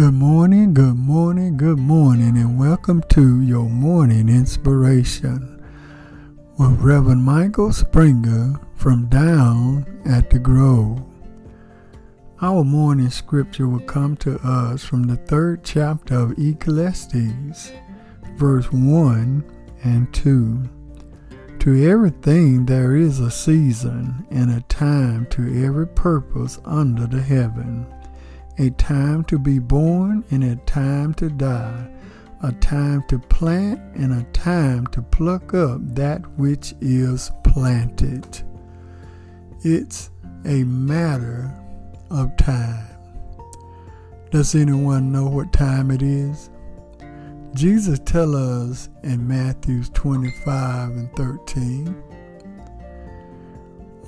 Good morning, good morning, good morning, and welcome to your morning inspiration with Reverend Michael Springer from Down at the Grove. Our morning scripture will come to us from the third chapter of Ecclesiastes, verse 1 and 2. To everything there is a season and a time to every purpose under the heaven a time to be born and a time to die, a time to plant and a time to pluck up that which is planted. It's a matter of time. Does anyone know what time it is? Jesus tell us in Matthew 25 and 13,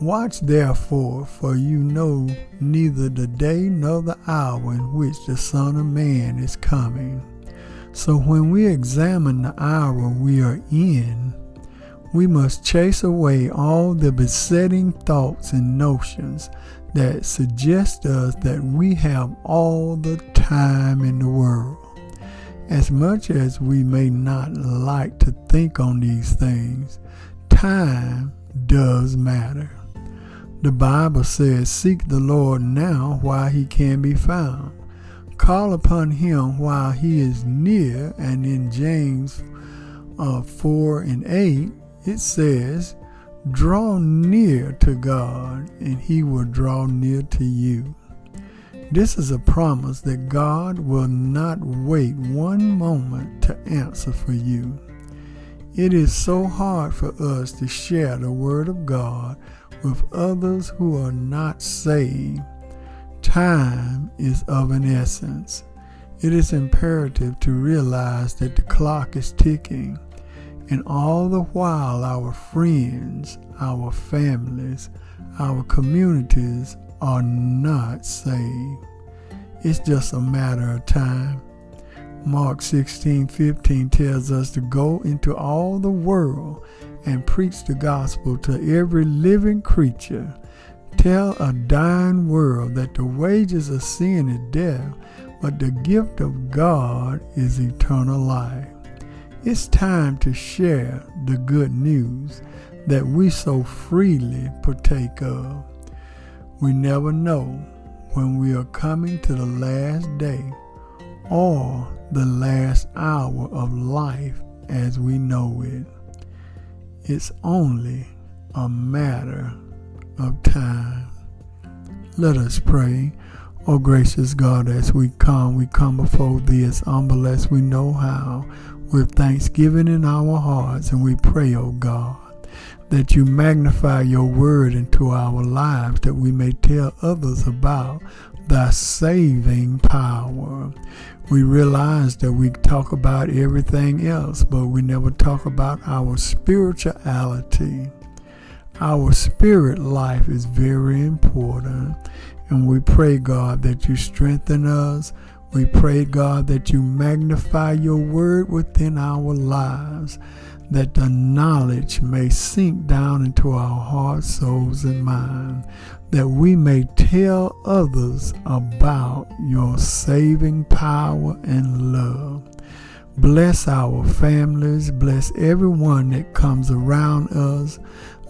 Watch therefore, for you know neither the day nor the hour in which the Son of Man is coming. So when we examine the hour we are in, we must chase away all the besetting thoughts and notions that suggest us that we have all the time in the world. As much as we may not like to think on these things, time does matter. The Bible says, Seek the Lord now while he can be found. Call upon him while he is near. And in James uh, 4 and 8, it says, Draw near to God, and he will draw near to you. This is a promise that God will not wait one moment to answer for you. It is so hard for us to share the Word of God with others who are not saved, time is of an essence. It is imperative to realize that the clock is ticking, and all the while our friends, our families, our communities are not saved. It's just a matter of time. Mark 16 15 tells us to go into all the world and preach the gospel to every living creature. Tell a dying world that the wages of sin is death, but the gift of God is eternal life. It's time to share the good news that we so freely partake of. We never know when we are coming to the last day or the last hour of life as we know it. It's only a matter of time. Let us pray. O oh, gracious God, as we come, we come before thee as humble as we know how, with thanksgiving in our hearts, and we pray, O oh God, that you magnify your word into our lives, that we may tell others about thy saving power. We realize that we talk about everything else, but we never talk about our spirituality. Our spirit life is very important, and we pray, God, that you strengthen us. We pray, God, that you magnify your word within our lives that the knowledge may sink down into our hearts, souls, and minds, that we may tell others about your saving power and love. Bless our families, bless everyone that comes around us.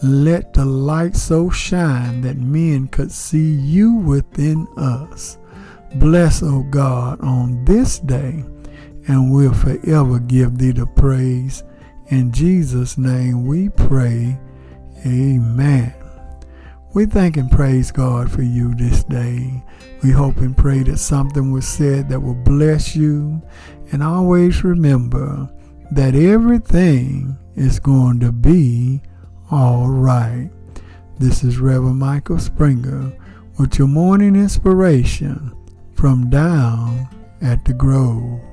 Let the light so shine that men could see you within us. Bless, O God, on this day, and we'll forever give thee the praise in Jesus' name we pray. Amen. We thank and praise God for you this day. We hope and pray that something was said that will bless you. And always remember that everything is going to be all right. This is Reverend Michael Springer with your morning inspiration from down at the Grove.